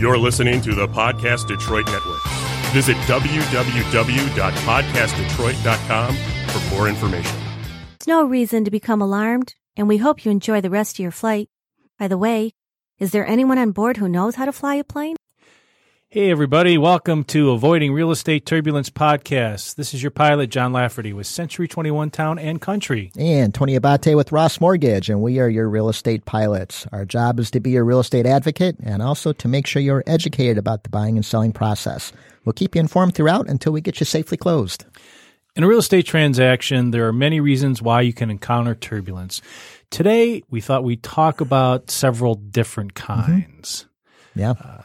You're listening to the Podcast Detroit Network. Visit www.podcastdetroit.com for more information. There's no reason to become alarmed, and we hope you enjoy the rest of your flight. By the way, is there anyone on board who knows how to fly a plane? Hey, everybody. Welcome to Avoiding Real Estate Turbulence podcast. This is your pilot, John Lafferty, with Century 21 Town and Country. And Tony Abate with Ross Mortgage, and we are your real estate pilots. Our job is to be your real estate advocate and also to make sure you're educated about the buying and selling process. We'll keep you informed throughout until we get you safely closed. In a real estate transaction, there are many reasons why you can encounter turbulence. Today, we thought we'd talk about several different mm-hmm. kinds. Yeah. Uh,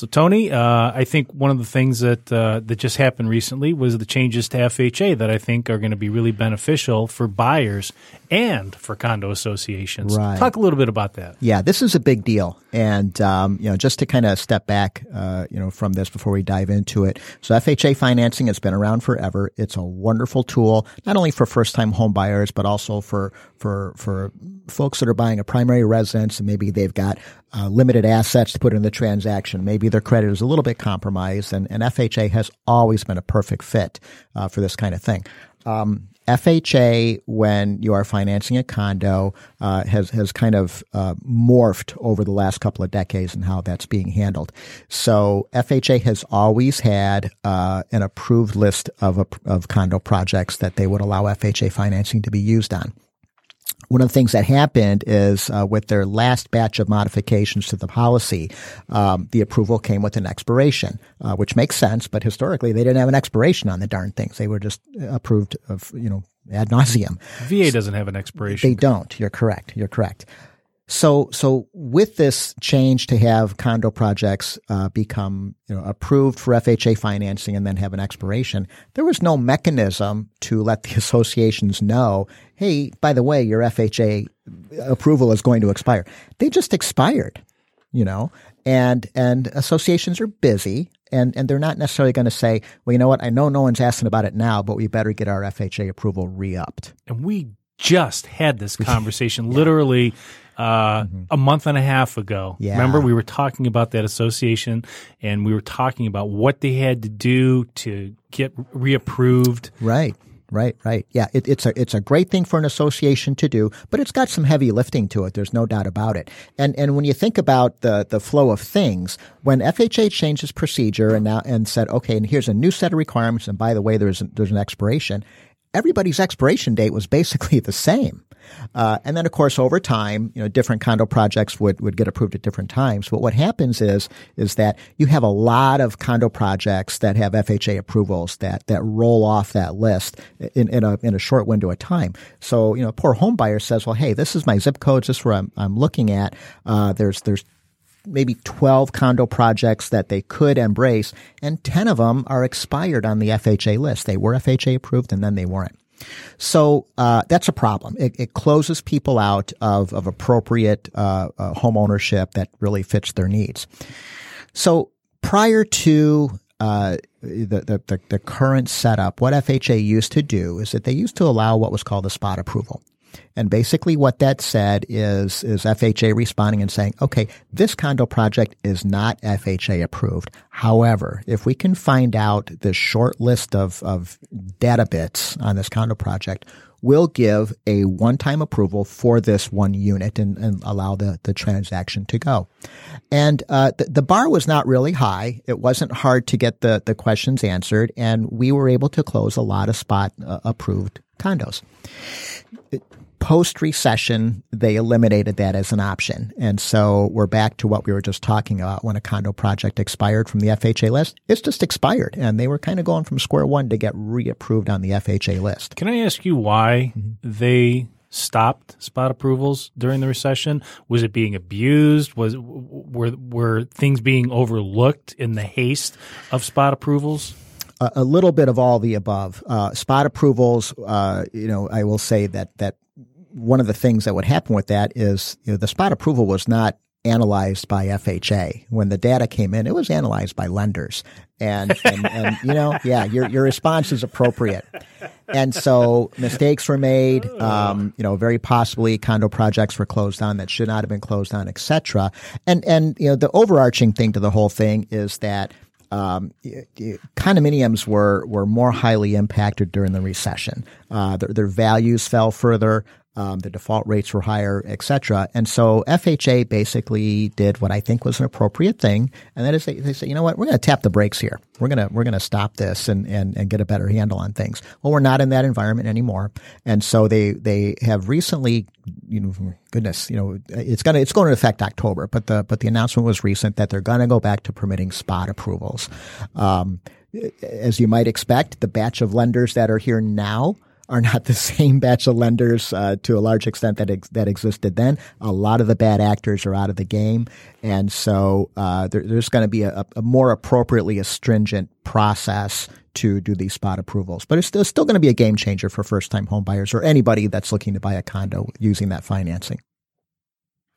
So, Tony, uh, I think one of the things that uh, that just happened recently was the changes to FHA that I think are going to be really beneficial for buyers and for condo associations. Right. Talk a little bit about that. Yeah, this is a big deal. And, um, you know, just to kind of step back, uh, you know, from this before we dive into it. So FHA financing has been around forever. It's a wonderful tool, not only for first time home buyers, but also for, for, for folks that are buying a primary residence and maybe they've got uh, limited assets to put in the transaction. Maybe their credit is a little bit compromised and, and FHA has always been a perfect fit, uh, for this kind of thing. Um, FHA, when you are financing a condo, uh, has has kind of uh, morphed over the last couple of decades and how that's being handled. So FHA has always had uh, an approved list of of condo projects that they would allow FHA financing to be used on one of the things that happened is uh, with their last batch of modifications to the policy, um, the approval came with an expiration, uh, which makes sense. But historically, they didn't have an expiration on the darn things; they were just approved of you know ad nauseum. VA doesn't have an expiration. They don't. You're correct. You're correct. So, so with this change to have condo projects uh, become you know, approved for FHA financing and then have an expiration, there was no mechanism to let the associations know, hey, by the way, your FHA approval is going to expire. They just expired, you know, and and associations are busy. And, and they're not necessarily going to say, well, you know what? I know no one's asking about it now, but we better get our FHA approval re-upped. And we just had this conversation literally uh, mm-hmm. a month and a half ago. Yeah. Remember, we were talking about that association and we were talking about what they had to do to get reapproved. Right. Right, right. Yeah, it, it's a it's a great thing for an association to do, but it's got some heavy lifting to it. There's no doubt about it. And and when you think about the the flow of things, when FHA changed its procedure and now and said, okay, and here's a new set of requirements, and by the way, there's there's an expiration. Everybody's expiration date was basically the same. Uh, and then, of course, over time, you know, different condo projects would, would get approved at different times. But what happens is, is that you have a lot of condo projects that have FHA approvals that, that roll off that list in, in a, in a short window of time. So, you know, a poor home buyer says, well, hey, this is my zip code. This is where I'm, I'm looking at. Uh, there's, there's, maybe 12 condo projects that they could embrace, and 10 of them are expired on the FHA list. They were FHA approved and then they weren't. So uh, that's a problem. It, it, closes people out of, of appropriate uh, uh, home ownership that really fits their needs. So prior to uh, the, the, the current setup, what FHA used to do is that they used to allow what was called a spot approval. And basically what that said is, is FHA responding and saying, okay, this condo project is not FHA approved. However, if we can find out the short list of, of data bits on this condo project, we'll give a one-time approval for this one unit and, and allow the, the transaction to go. And uh, the, the, bar was not really high. It wasn't hard to get the, the questions answered, and we were able to close a lot of spot uh, approved condos. Post recession, they eliminated that as an option. And so we're back to what we were just talking about when a condo project expired from the FHA list. It's just expired. And they were kind of going from square one to get reapproved on the FHA list. Can I ask you why mm-hmm. they stopped spot approvals during the recession? Was it being abused? Was were were things being overlooked in the haste of spot approvals? A, a little bit of all the above. Uh, spot approvals, uh, you know, I will say that that one of the things that would happen with that is you know, the spot approval was not analyzed by FHA. When the data came in, it was analyzed by lenders. And, and, and you know, yeah, your, your response is appropriate. And so mistakes were made. Um, you know, very possibly condo projects were closed down that should not have been closed down, et cetera. And, and, you know, the overarching thing to the whole thing is that um, condominiums were were more highly impacted during the recession. Uh, their, their, values fell further. Um, the default rates were higher, et cetera. And so FHA basically did what I think was an appropriate thing, and that is they, they say, you know what, we're going to tap the brakes here. We're going to we're going to stop this and, and and get a better handle on things. Well, we're not in that environment anymore, and so they they have recently, you know, goodness, you know, it's going to it's going to affect October, but the but the announcement was recent that they're going to go back to permitting spot approvals. Um, as you might expect, the batch of lenders that are here now are not the same batch of lenders uh, to a large extent that ex- that existed then. A lot of the bad actors are out of the game, and so uh, there, there's going to be a, a, more appropriately a stringent process to do these spot approvals. But it's still, still going to be a game changer for first time homebuyers or anybody that's looking to buy a condo using that financing.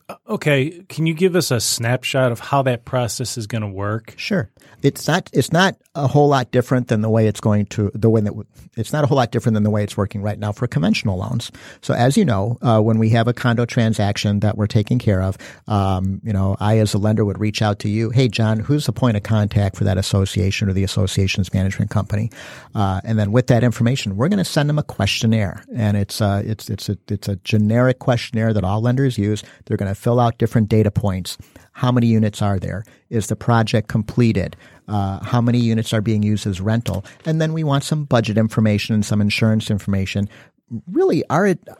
Uh, okay, can you give us a snapshot of how that process is going to work? Sure. It's not it's not a whole lot different than the way it's going to the way that it's not a whole lot different than the way it's working right now for conventional loans. So as you know, uh, when we have a condo transaction that we're taking care of, um, you know, I as a lender would reach out to you. Hey, John, who's the point of contact for that association or the association's management company? Uh, and then with that information, we're going to send them a questionnaire, and it's uh, it's it's a it's a generic questionnaire that all lenders use. They're going to fill out different data points. How many units are there? Is the project completed? Uh, how many units are being used as rental? And then we want some budget information and some insurance information. Really,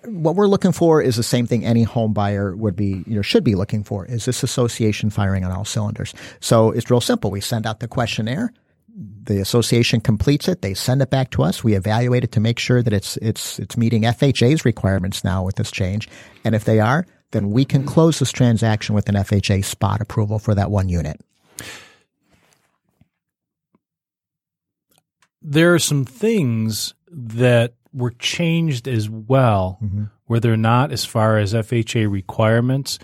what we're looking for is the same thing any home buyer would be, you know, should be looking for. Is this association firing on all cylinders? So it's real simple. We send out the questionnaire the association completes it. They send it back to us. We evaluate it to make sure that it's it's it's meeting FHA's requirements now with this change. And if they are, then we can close this transaction with an FHA spot approval for that one unit. There are some things that were changed as well, mm-hmm. where they're not as far as FHA requirements.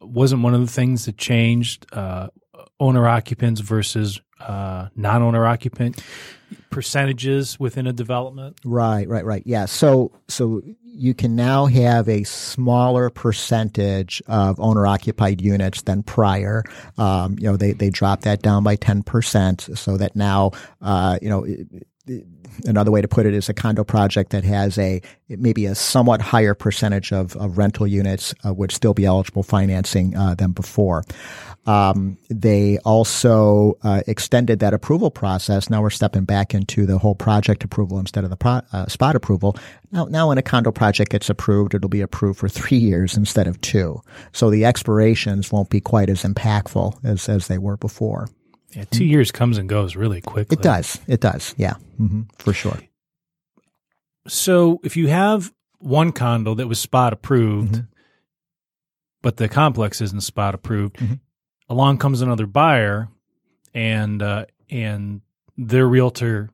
Wasn't one of the things that changed uh, owner occupants versus uh, non owner occupant percentages within a development? Right, right, right. Yeah. So, so you can now have a smaller percentage of owner occupied units than prior. Um, you know, they, they dropped that down by 10% so that now, uh, you know, it, it, another way to put it is a condo project that has a maybe a somewhat higher percentage of, of rental units uh, would still be eligible financing uh, than before. Um, they also uh, extended that approval process. Now we're stepping back into the whole project approval instead of the pro- uh, spot approval. Now, now when a condo project gets approved, it'll be approved for three years instead of two. So the expirations won't be quite as impactful as, as they were before. Yeah, 2 mm-hmm. years comes and goes really quickly. It does. It does. Yeah, mm-hmm, for sure. So if you have one condo that was spot approved, mm-hmm. but the complex isn't spot approved, mm-hmm. Along comes another buyer, and uh, and their realtor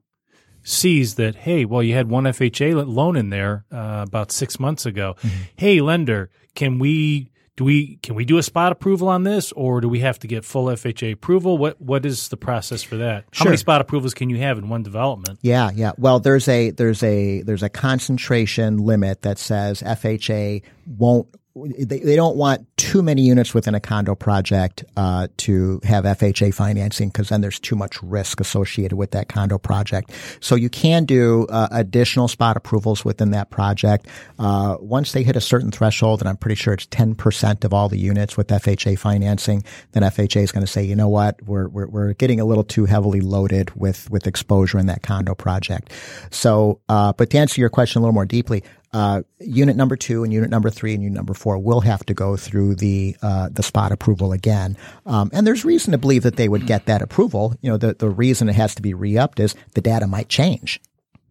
sees that hey, well, you had one FHA loan in there uh, about six months ago. Mm-hmm. Hey, lender, can we do we can we do a spot approval on this or do we have to get full FHA approval? What what is the process for that? How many spot approvals can you have in one development? Yeah, yeah. Well, there's a there's a there's a concentration limit that says FHA won't they, they don't want too many units within a condo project uh, to have FHA financing because then there's too much risk associated with that condo project. So you can do uh, additional spot approvals within that project. Uh, once they hit a certain threshold, and I'm pretty sure it's 10% of all the units with FHA financing, then FHA is going to say, you know what, we're, we're, we're getting a little too heavily loaded with, with exposure in that condo project. So, uh, but to answer your question a little more deeply, uh, unit number two and unit number three and unit number four will have to go through the uh, the spot approval again. Um, and there's reason to believe that they would get that approval. You know, the, the reason it has to be re-upped is the data might change.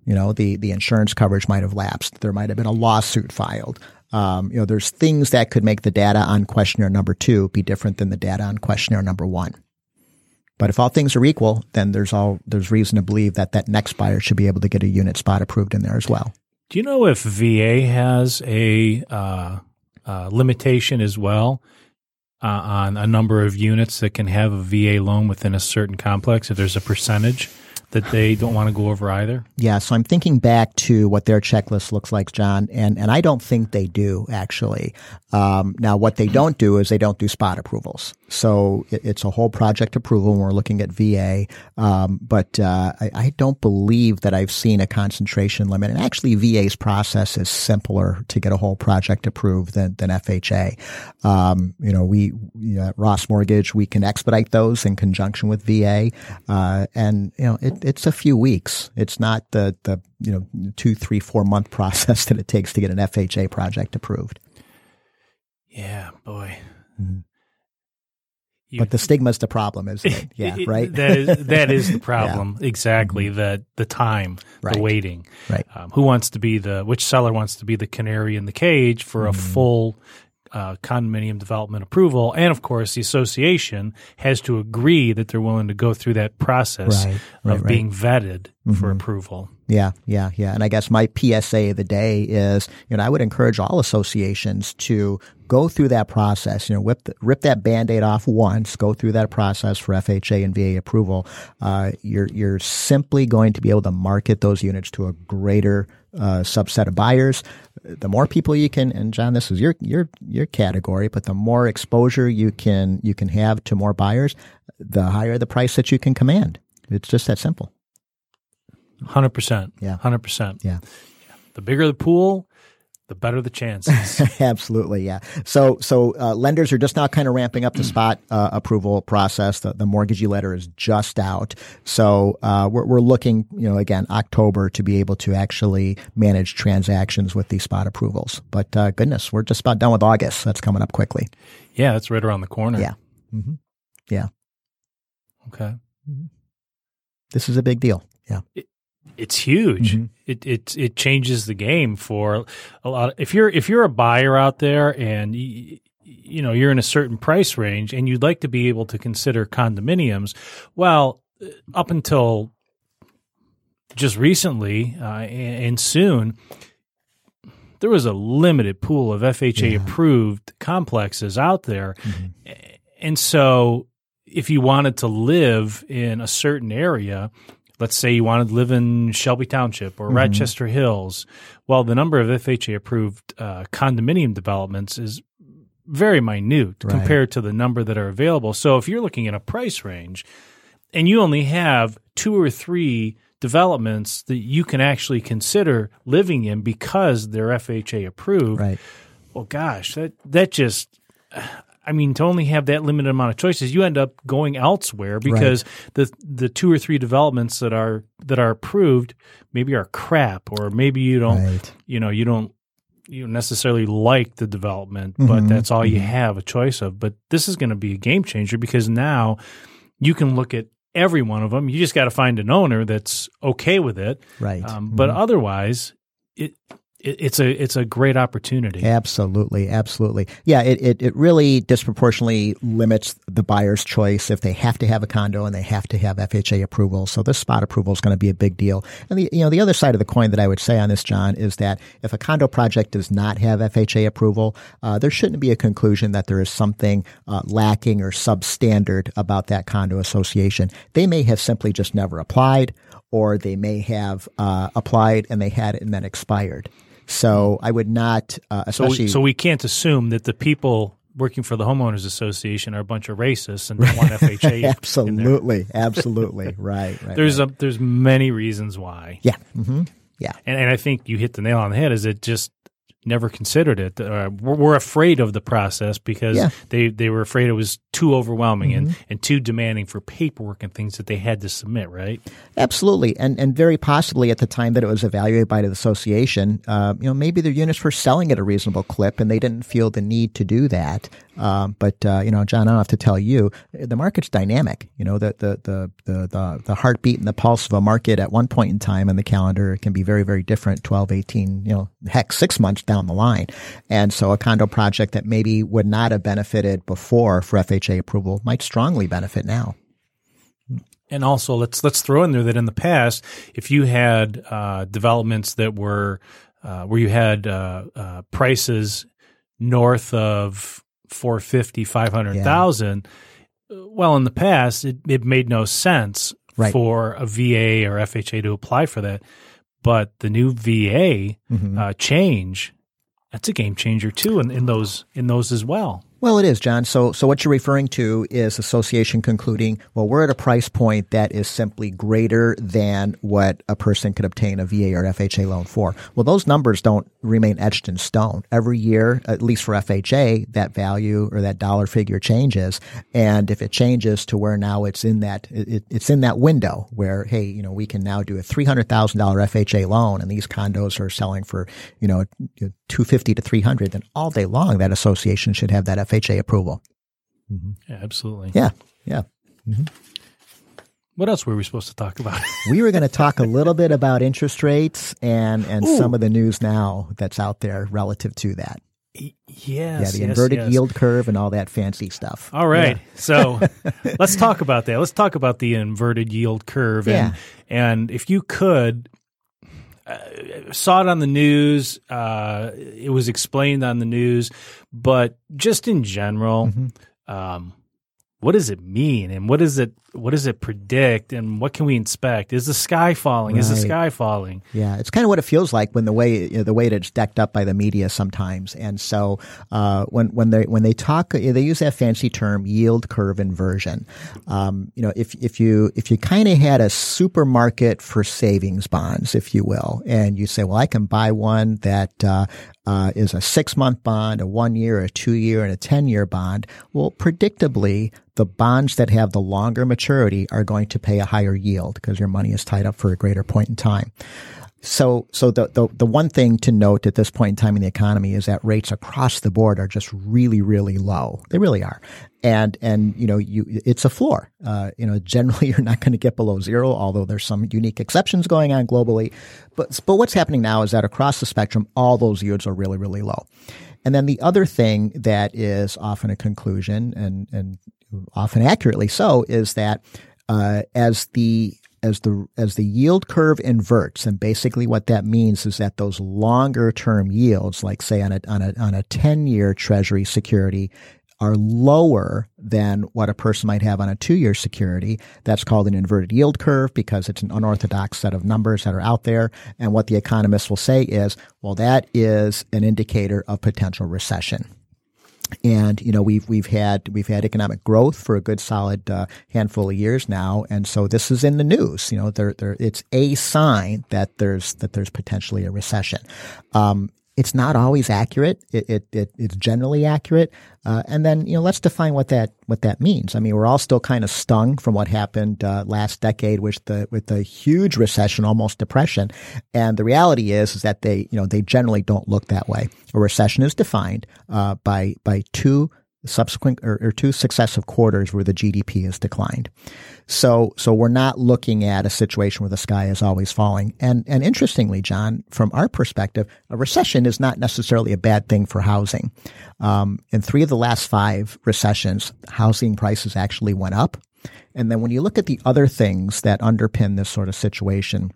You know, the, the insurance coverage might have lapsed. There might have been a lawsuit filed. Um, you know, there's things that could make the data on questionnaire number two be different than the data on questionnaire number one. But if all things are equal, then there's all there's reason to believe that that next buyer should be able to get a unit spot approved in there as well. Do you know if VA has a uh, uh, limitation as well? uh, on a number of units that can have a VA loan within a certain complex if there's a percentage that they don't want to go over either? Yeah, so I'm thinking back to what their checklist looks like, John, and, and I don't think they do actually. Um, now, what they don't do is they don't do spot approvals. So it, it's a whole project approval when we're looking at VA. Um, but uh, I, I, don't believe that I've seen a concentration limit. And actually, VA's process is simpler to get a whole project approved than, than FHA. Um, you know, we uh, Ross Mortgage we can expedite those in conjunction with VA, uh, and you know it, it's a few weeks. It's not the the you know two, three, four month process that it takes to get an FHA project approved. Yeah, boy. Mm-hmm. You, but the stigma is the problem, isn't it? Yeah, right. that is that is the problem yeah. exactly. Mm-hmm. The the time, right. the waiting. Right. Um, who wants to be the which seller wants to be the canary in the cage for mm-hmm. a full uh, condominium development approval, and of course, the association has to agree that they're willing to go through that process right, right, of right. being vetted mm-hmm. for approval. Yeah, yeah, yeah. And I guess my PSA of the day is, you know, I would encourage all associations to go through that process. You know, whip the, rip that band-aid off once. Go through that process for FHA and VA approval. Uh, you're you're simply going to be able to market those units to a greater uh, subset of buyers. The more people you can, and John, this is your your your category, but the more exposure you can you can have to more buyers, the higher the price that you can command. It's just that simple. Hundred percent. Yeah. Hundred percent. Yeah. The bigger the pool, the better the chances. Absolutely, yeah. So, so uh, lenders are just now kind of ramping up the spot uh, approval process. The, the mortgagee letter is just out, so uh, we're, we're looking, you know, again October to be able to actually manage transactions with these spot approvals. But uh, goodness, we're just about done with August. That's coming up quickly. Yeah, that's right around the corner. Yeah, mm-hmm. yeah. Okay. Mm-hmm. This is a big deal. Yeah. It, it's huge. Mm-hmm. It it it changes the game for a lot. Of, if you're if you're a buyer out there and you, you know you're in a certain price range and you'd like to be able to consider condominiums, well, up until just recently uh, and soon, there was a limited pool of FHA yeah. approved complexes out there, mm-hmm. and so if you wanted to live in a certain area let's say you wanted to live in Shelby Township or mm-hmm. Rochester Hills, well, the number of FHA approved uh, condominium developments is very minute right. compared to the number that are available. So if you're looking at a price range and you only have two or three developments that you can actually consider living in because they're FHA approved, right. well, gosh, that that just I mean, to only have that limited amount of choices, you end up going elsewhere because right. the the two or three developments that are that are approved maybe are crap, or maybe you don't, right. you know, you don't you necessarily like the development, mm-hmm. but that's all mm-hmm. you have a choice of. But this is going to be a game changer because now you can look at every one of them. You just got to find an owner that's okay with it, right? Um, mm-hmm. But otherwise, it it's a it's a great opportunity. Absolutely, absolutely. Yeah, it, it, it really disproportionately limits the buyer's choice if they have to have a condo and they have to have FHA approval. So this spot approval is going to be a big deal. And the you know the other side of the coin that I would say on this, John, is that if a condo project does not have FHA approval, uh, there shouldn't be a conclusion that there is something uh, lacking or substandard about that condo association. They may have simply just never applied, or they may have uh, applied and they had it and then expired. So I would not, uh, especially. So, so we can't assume that the people working for the homeowners association are a bunch of racists and don't want FHA. absolutely, absolutely, right, right. There's right. a there's many reasons why. Yeah, mm-hmm. yeah, and and I think you hit the nail on the head. Is it just never considered it. Uh, we're, we're, afraid of the process because yeah. they, they were afraid it was too overwhelming mm-hmm. and, and too demanding for paperwork and things that they had to submit, right? Absolutely. And, and very possibly at the time that it was evaluated by the association, uh, you know, maybe their units were selling at a reasonable clip and they didn't feel the need to do that. Um, but uh, you know, John, I don't have to tell you, the market's dynamic. You know, the, the the the the the heartbeat and the pulse of a market at one point in time in the calendar can be very very different. 12, 18, you know, heck, six months down the line. And so, a condo project that maybe would not have benefited before for FHA approval might strongly benefit now. And also, let's let's throw in there that in the past, if you had uh, developments that were uh, where you had uh, uh prices north of 450, 500,000. Well, in the past, it, it made no sense Right. for a VA or FHA to apply for that. But the new VA Mm-hmm. uh, change, that's a game changer too in, in those in those as well. Well, it is, John. So, so what you're referring to is association concluding, well, we're at a price point that is simply greater than what a person could obtain a VA or FHA loan for. Well, those numbers don't remain etched in stone. Every year, at least for FHA, that value or that dollar figure changes. And if it changes to where now it's in that, it, it's in that window where, hey, you know, we can now do a $300,000 FHA loan and these condos are selling for, you know, 250 to 300, then all day long that association should have that FHA approval. Mm-hmm. Yeah, absolutely. Yeah. Yeah. Mm-hmm. What else were we supposed to talk about? We were going to talk a little bit about interest rates and, and some of the news now that's out there relative to that. yes. Yeah, the inverted yes. yield curve and all that fancy stuff. All right. So let's talk about that. Let's talk about the inverted yield curve. And, Yeah. and if you could, uh, saw it on the news, uh, it was explained on the news, but just in general, Mm-hmm. um, what does it mean and what does it what does it predict and what can we inspect? Is the sky falling? Is the sky falling? Yeah, it's kind of what it feels like when the way you know, the way it's decked up by the media sometimes. And so uh, when when they when they talk, they use that fancy term yield curve inversion. Um, you know, if if you if you kind of had a supermarket for savings bonds, if you will, and you say, well, I can buy one that uh, uh, is a six month bond, a one year, a two year, and a ten year bond. Well, predictably, the bonds that have the longer maturity are going to pay a higher yield because your money is tied up for a greater point in time. So, so the, the, the one thing to note at this point in time in the economy is that rates across the board are just really, really low. They really are. And, and, you know, you, it's a floor. Uh, you know, generally you're not going to get below zero, although there's some unique exceptions going on globally. But, but what's happening now is that across the spectrum, all those yields are really, really low. And then the other thing that is often a conclusion and, and often accurately so is that, uh, as the as the as the yield curve inverts, and basically what that means is that those longer term yields, like say on a on a on a ten year Treasury security, are lower than what a person might have on a two year security. That's called an inverted yield curve because it's an unorthodox set of numbers that are out there. And what the economists will say is, well, that is an indicator of potential recession and you know we've we've had we've had economic growth for a good solid uh, handful of years now, and so this is in the news. You know, there there it's a sign that there's that there's potentially a recession. Um, it's not always accurate. It, it, it it's generally accurate. Uh, and then you know let's define what that what that means. I mean, we're all still kind of stung from what happened uh, last decade with the with the huge recession, almost depression. And the reality is is that they you know they generally don't look that way. A recession is defined uh, by by two subsequent or, or two successive quarters where the GDP has declined. So, so we're not looking at a situation where the sky is always falling. And, and interestingly, John, from our perspective, a recession is not necessarily a bad thing for housing. Um, in three of the last five recessions, housing prices actually went up. And then when you look at the other things that underpin this sort of situation,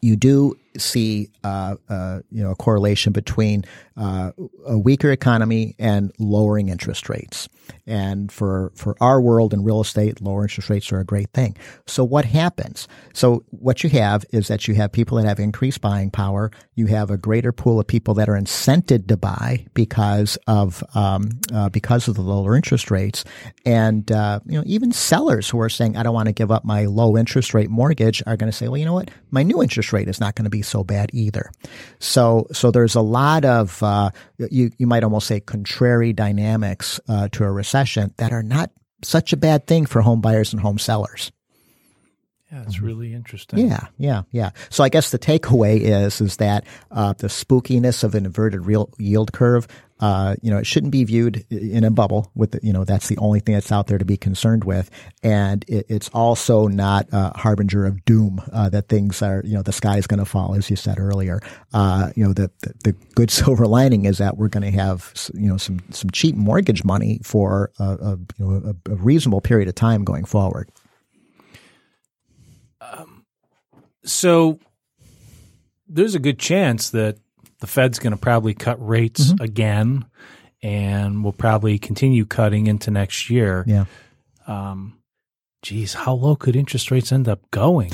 you do see uh, uh, you know a correlation between uh, a weaker economy and lowering interest rates. And for for our world in real estate, lower interest rates are a great thing. So what happens? So what you have is that you have people that have increased buying power. You have a greater pool of people that are incented to buy because of um, uh, because of the lower interest rates, and uh, you know even sellers who are saying I don't want to give up my low interest rate mortgage are going to say, well, you know what, my new interest rate is not going to be so bad either. So so there's a lot of uh, you you might almost say contrary dynamics uh, to a recession that are not such a bad thing for home buyers and home sellers. Yeah, it's really interesting. Yeah, yeah, yeah. So I guess the takeaway is is that uh, the spookiness of an inverted real yield curve, uh, you know, it shouldn't be viewed in a bubble. With the, you know, that's the only thing that's out there to be concerned with, and it, it's also not a harbinger of doom uh, that things are, you know, the sky is going to fall, as you said earlier. Uh, you know, the, the the good silver lining is that we're going to have, you know, some some cheap mortgage money for a, a you know a, a reasonable period of time going forward. So there's a good chance that the Fed's going to probably cut rates again. and will probably continue cutting into next year. Yeah. Um, geez, how low could interest rates end up going?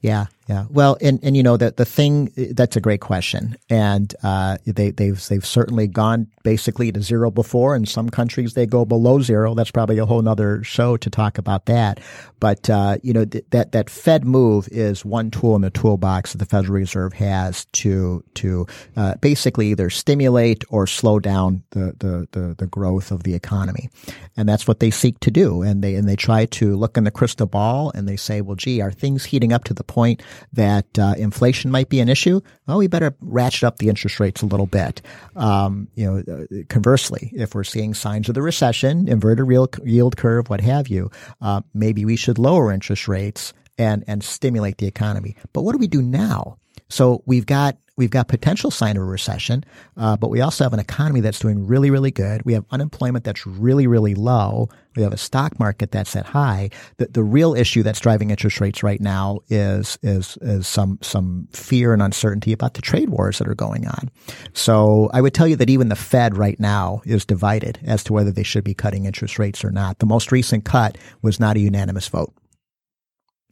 Yeah, yeah. Well, and and you know that the thing that's a great question, and uh, they they've they've certainly gone basically to zero before. In some countries, they go below zero. That's probably a whole other show to talk about that. But uh, you know th- that that Fed move is one tool in the toolbox that the Federal Reserve has to to uh, basically either stimulate or slow down the, the the the growth of the economy, and that's what they seek to do. And they and they try to look in the crystal ball and they say, well, gee, are things heating up to the point that uh, inflation might be an issue, well, we better ratchet up the interest rates a little bit. Um, you know, uh, conversely, if we're seeing signs of the recession, inverted real yield curve, what have you, uh, maybe we should lower interest rates and and stimulate the economy. But what do we do now? So we've got we've got potential sign of a recession, uh, but we also have an economy that's doing really, really good. We have unemployment that's really, really low. We have a stock market that's at high. The, the real issue that's driving interest rates right now is is is some some fear and uncertainty about the trade wars that are going on. So I would tell you that even the Fed right now is divided as to whether they should be cutting interest rates or not. The most recent cut was not a unanimous vote.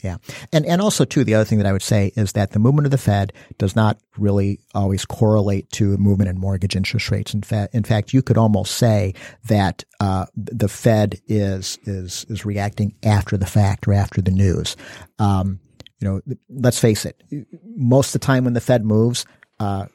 Yeah. And, and also too, the other thing that I would say is that the movement of the Fed does not really always correlate to movement in mortgage interest rates. In fact, in fact, you could almost say that, uh, the Fed is, is, is reacting after the fact or after the news. Um, you know, let's face it, most of the time when the Fed moves, uh,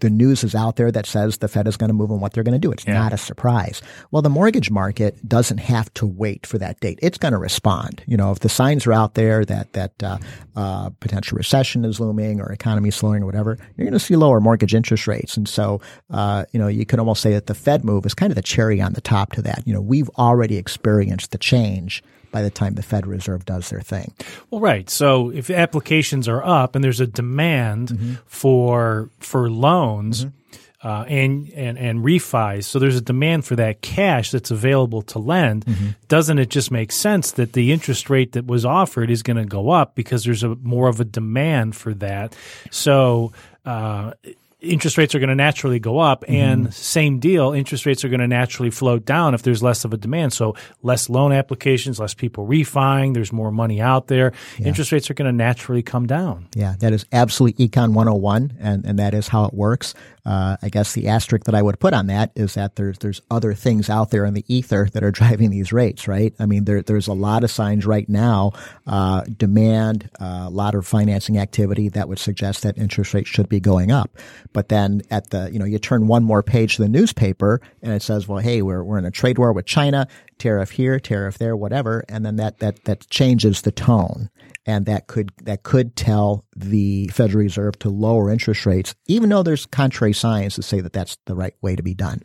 the news is out there that says the Fed is going to move and what they're going to do. It's yeah. not a surprise. Well, the mortgage market doesn't have to wait for that date. It's going to respond. You know, if the signs are out there that that uh, uh, potential recession is looming or economy slowing or whatever, you're going to see lower mortgage interest rates. And so, uh, you know, you could almost say that the Fed move is kind of the cherry on the top to that. You know, we've already experienced the change by the time the Federal Reserve does their thing. Well, right. So if applications are up and there's a demand mm-hmm. for for loans. Mm-hmm. Uh, and and and refis. So there's a demand for that cash that's available to lend. Mm-hmm. Doesn't it just make sense that the interest rate that was offered is going to go up because there's a more of a demand for that? So uh, interest rates are going to naturally go up and mm-hmm. same deal interest rates are going to naturally float down if there's less of a demand so less loan applications less people refining there's more money out there yeah. interest rates are going to naturally come down yeah that is absolutely econ 101 and, and that is how it works uh, I guess the asterisk that I would put on that is that there's there's other things out there in the ether that are driving these rates, right? I mean, there there's a lot of signs right now, uh, demand, uh, a lot of financing activity that would suggest that interest rates should be going up. But then at the you know you turn one more page to the newspaper and it says, well, hey, we're we're in a trade war with China, tariff here, tariff there, whatever, and then that that that changes the tone and that could that could tell the Federal Reserve to lower interest rates, even though there's contrary signs to say that that's the right way to be done,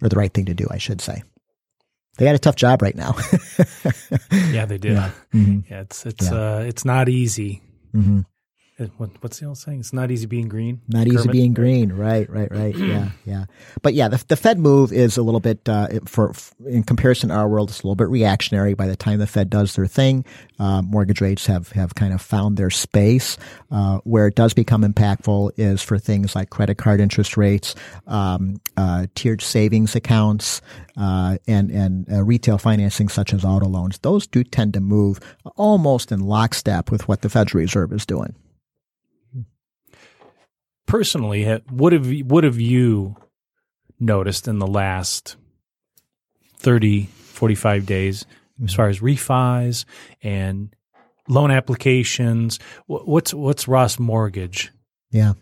or the right thing to do, I should say. They got a tough job right now. yeah, they do. Yeah, mm-hmm. yeah it's it's yeah. uh, it's not easy. Mm-hmm. Uh, what, what's the old saying? It's not easy being green. Not Kermit? easy being green. Right, right, right. yeah, yeah. But yeah, the, the Fed move is a little bit uh, for in comparison to our world. It's a little bit reactionary. By the time the Fed does their thing, uh, mortgage rates have have kind of found their space. Uh, where it does become impactful is for things like credit card interest rates, um, uh, tiered savings accounts, uh, and and retail financing such as auto loans. Those do tend to move almost in lockstep with what the Federal Reserve is doing personally, what have what have you noticed in the last 30, 45 days as far as refis and loan applications? What's what's Ross Mortgage? Yeah.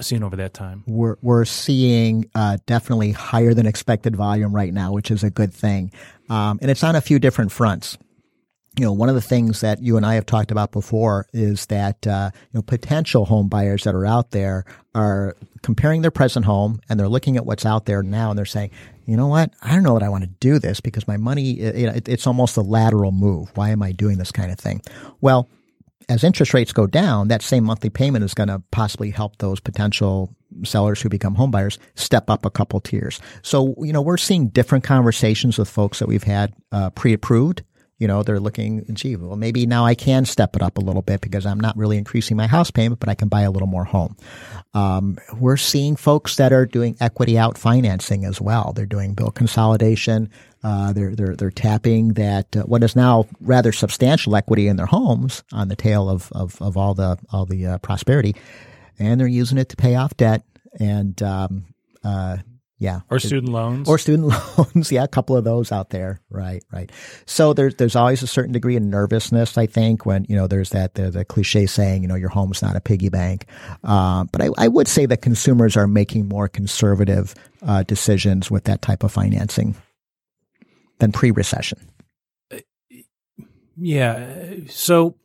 Seen over that time, we're we're seeing uh, definitely higher than expected volume right now, which is a good thing, um, and it's on a few different fronts you know, one of the things that you and I have talked about before is that uh, you know potential home buyers that are out there are comparing their present home and they're looking at what's out there now and they're saying, you know what, I don't know that I want to do this because my money, it, it's almost a lateral move. Why am I doing this kind of thing? Well, as interest rates go down, that same monthly payment is going to possibly help those potential sellers who become homebuyers step up a couple tiers. So, you know, we're seeing different conversations with folks that we've had uh, pre-approved You know, they're looking, gee, well, maybe now I can step it up a little bit because I'm not really increasing my house payment, but I can buy a little more home. Um, we're seeing folks that are doing equity out financing as well. They're doing bill consolidation. Uh, they're they're they're tapping that uh, what is now rather substantial equity in their homes on the tail of of, of all the all the uh, prosperity, and they're using it to pay off debt and um, uh, yeah. Or student loans. Or student loans. yeah, a couple of those out there. Right, right. So there's there's always a certain degree of nervousness, I think, when, you know, there's that the, the cliche saying, you know, your home's not a piggy bank. Um, but I, I would say that consumers are making more conservative uh, decisions with that type of financing than pre-recession. Yeah. So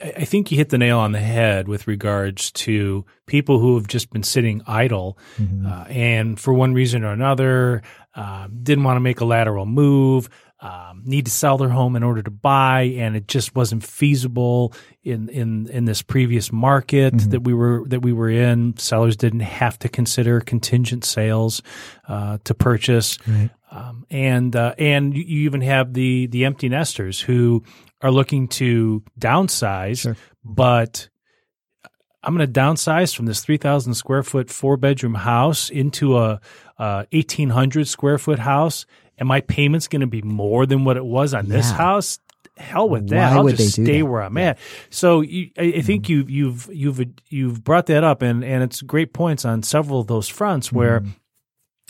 I think you hit the nail on the head with regards to people who have just been sitting idle mm-hmm. uh, and for one reason or another uh, didn't want to make a lateral move, um, need to sell their home in order to buy, and it just wasn't feasible in in in this previous market mm-hmm. that we were that we were in. Sellers didn't have to consider contingent sales uh, to purchase. Right. Um, and uh, and you even have the the empty nesters who are looking to downsize, sure. but I'm going to downsize from this 3,000 square foot four bedroom house into a, a 1,800 square foot house. And my payment's going to be more than what it was on yeah. this house. Hell with that! Why I'll just stay that? where I'm yeah. at. So you, I, I, think mm-hmm. you, you've you've you've brought that up, and and it's great points on several of those fronts where mm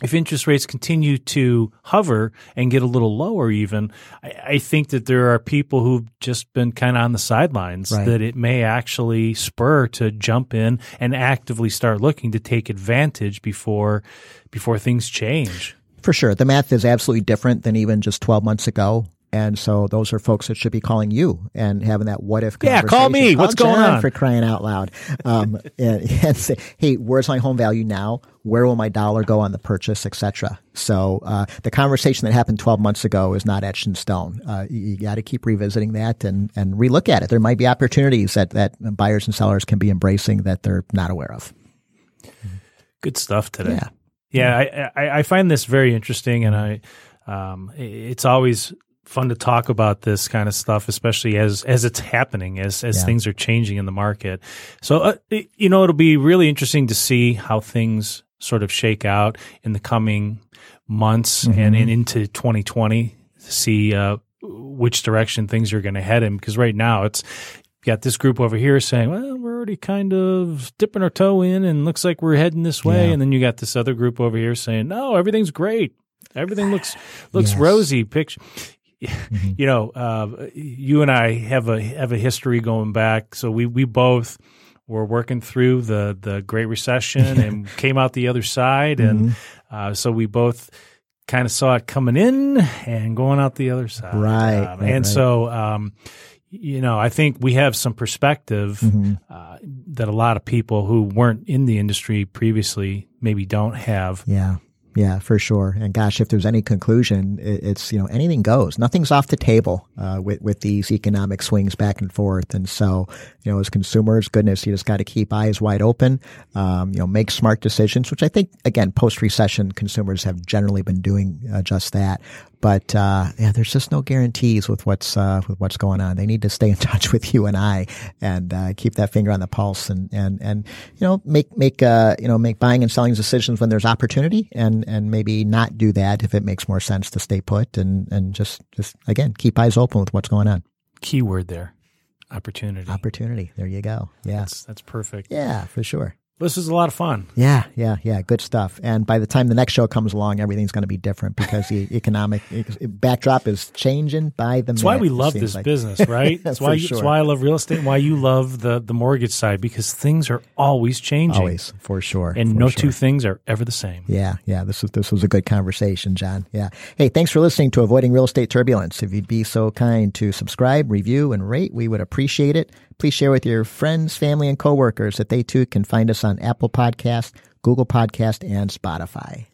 if interest rates continue to hover and get a little lower, even, I, I think that there are people who've just been kind of on the sidelines right. that it may actually spur to jump in and actively start looking to take advantage before before things change. For sure. The math is absolutely different than even just 12 months ago. And so those are folks that should be calling you and having that what if Yeah, call me. Call What's John going on? For crying out loud. Um, and, and, say, hey, where's my home value now? Where will my dollar go on the purchase, etc. So uh, the conversation that happened 12 months ago is not etched in stone. Uh, you, you got to keep revisiting that and, and relook at it. There might be opportunities that, that buyers and sellers can be embracing that they're not aware of. Good stuff today. Yeah. Yeah, I, I, I find this very interesting, and I um, it's always fun to talk about this kind of stuff, especially as as it's happening, as as yeah. things are changing in the market. So, uh, it, you know, it'll be really interesting to see how things sort of shake out in the coming months mm-hmm. and, and into 2020. to See uh, which direction things are going to head in, because right now it's got this group over here saying, well, we're already kind of dipping our toe in and looks like we're heading this way. Yeah. And then you got this other group over here saying, no, everything's great. Everything looks looks yes. rosy. Picture, mm-hmm. you know, uh, you and I have a have a history going back. So we we both were working through the the Great Recession and came out the other side, mm-hmm. and uh, so we both kind of saw it coming in and going out the other side. Right. Um, right and right. so. Um, you know, I think we have some perspective mm-hmm. uh, that a lot of people who weren't in the industry previously maybe don't have. Yeah. Yeah, for sure. And gosh, if there's any conclusion, it's you know anything goes. Nothing's off the table uh, with with these economic swings back and forth. And so, you know, as consumers, goodness, you just got to keep eyes wide open. Um, you know, make smart decisions, which I think again, post recession, consumers have generally been doing uh, just that. But uh, yeah, there's just no guarantees with what's uh, with what's going on. They need to stay in touch with you and I, and uh, keep that finger on the pulse, and and and you know make make uh, you know make buying and selling decisions when there's opportunity, and and maybe not do that if it makes more sense to stay put, and and just just again keep eyes open with what's going on. Keyword there, opportunity. Opportunity. There you go. Yeah, that's, that's perfect. Yeah, for sure. This is a lot of fun. Yeah, yeah, yeah. Good stuff. And by the time the next show comes along, everything's going to be different because the economic backdrop is changing by the. That's minute, why we love this like. business, right? That's why. Sure. That's why I love real estate. and Why you love the the mortgage side because things are always changing. Always, for sure. And for no sure. two things are ever the same. Yeah, yeah. This was this was a good conversation, John. Yeah. Hey, thanks for listening to Avoiding Real Estate Turbulence. If you'd be so kind to subscribe, review, and rate, we would appreciate it. Please share with your friends, family, and coworkers that they too can find us on Apple Podcast, Google Podcast, and Spotify.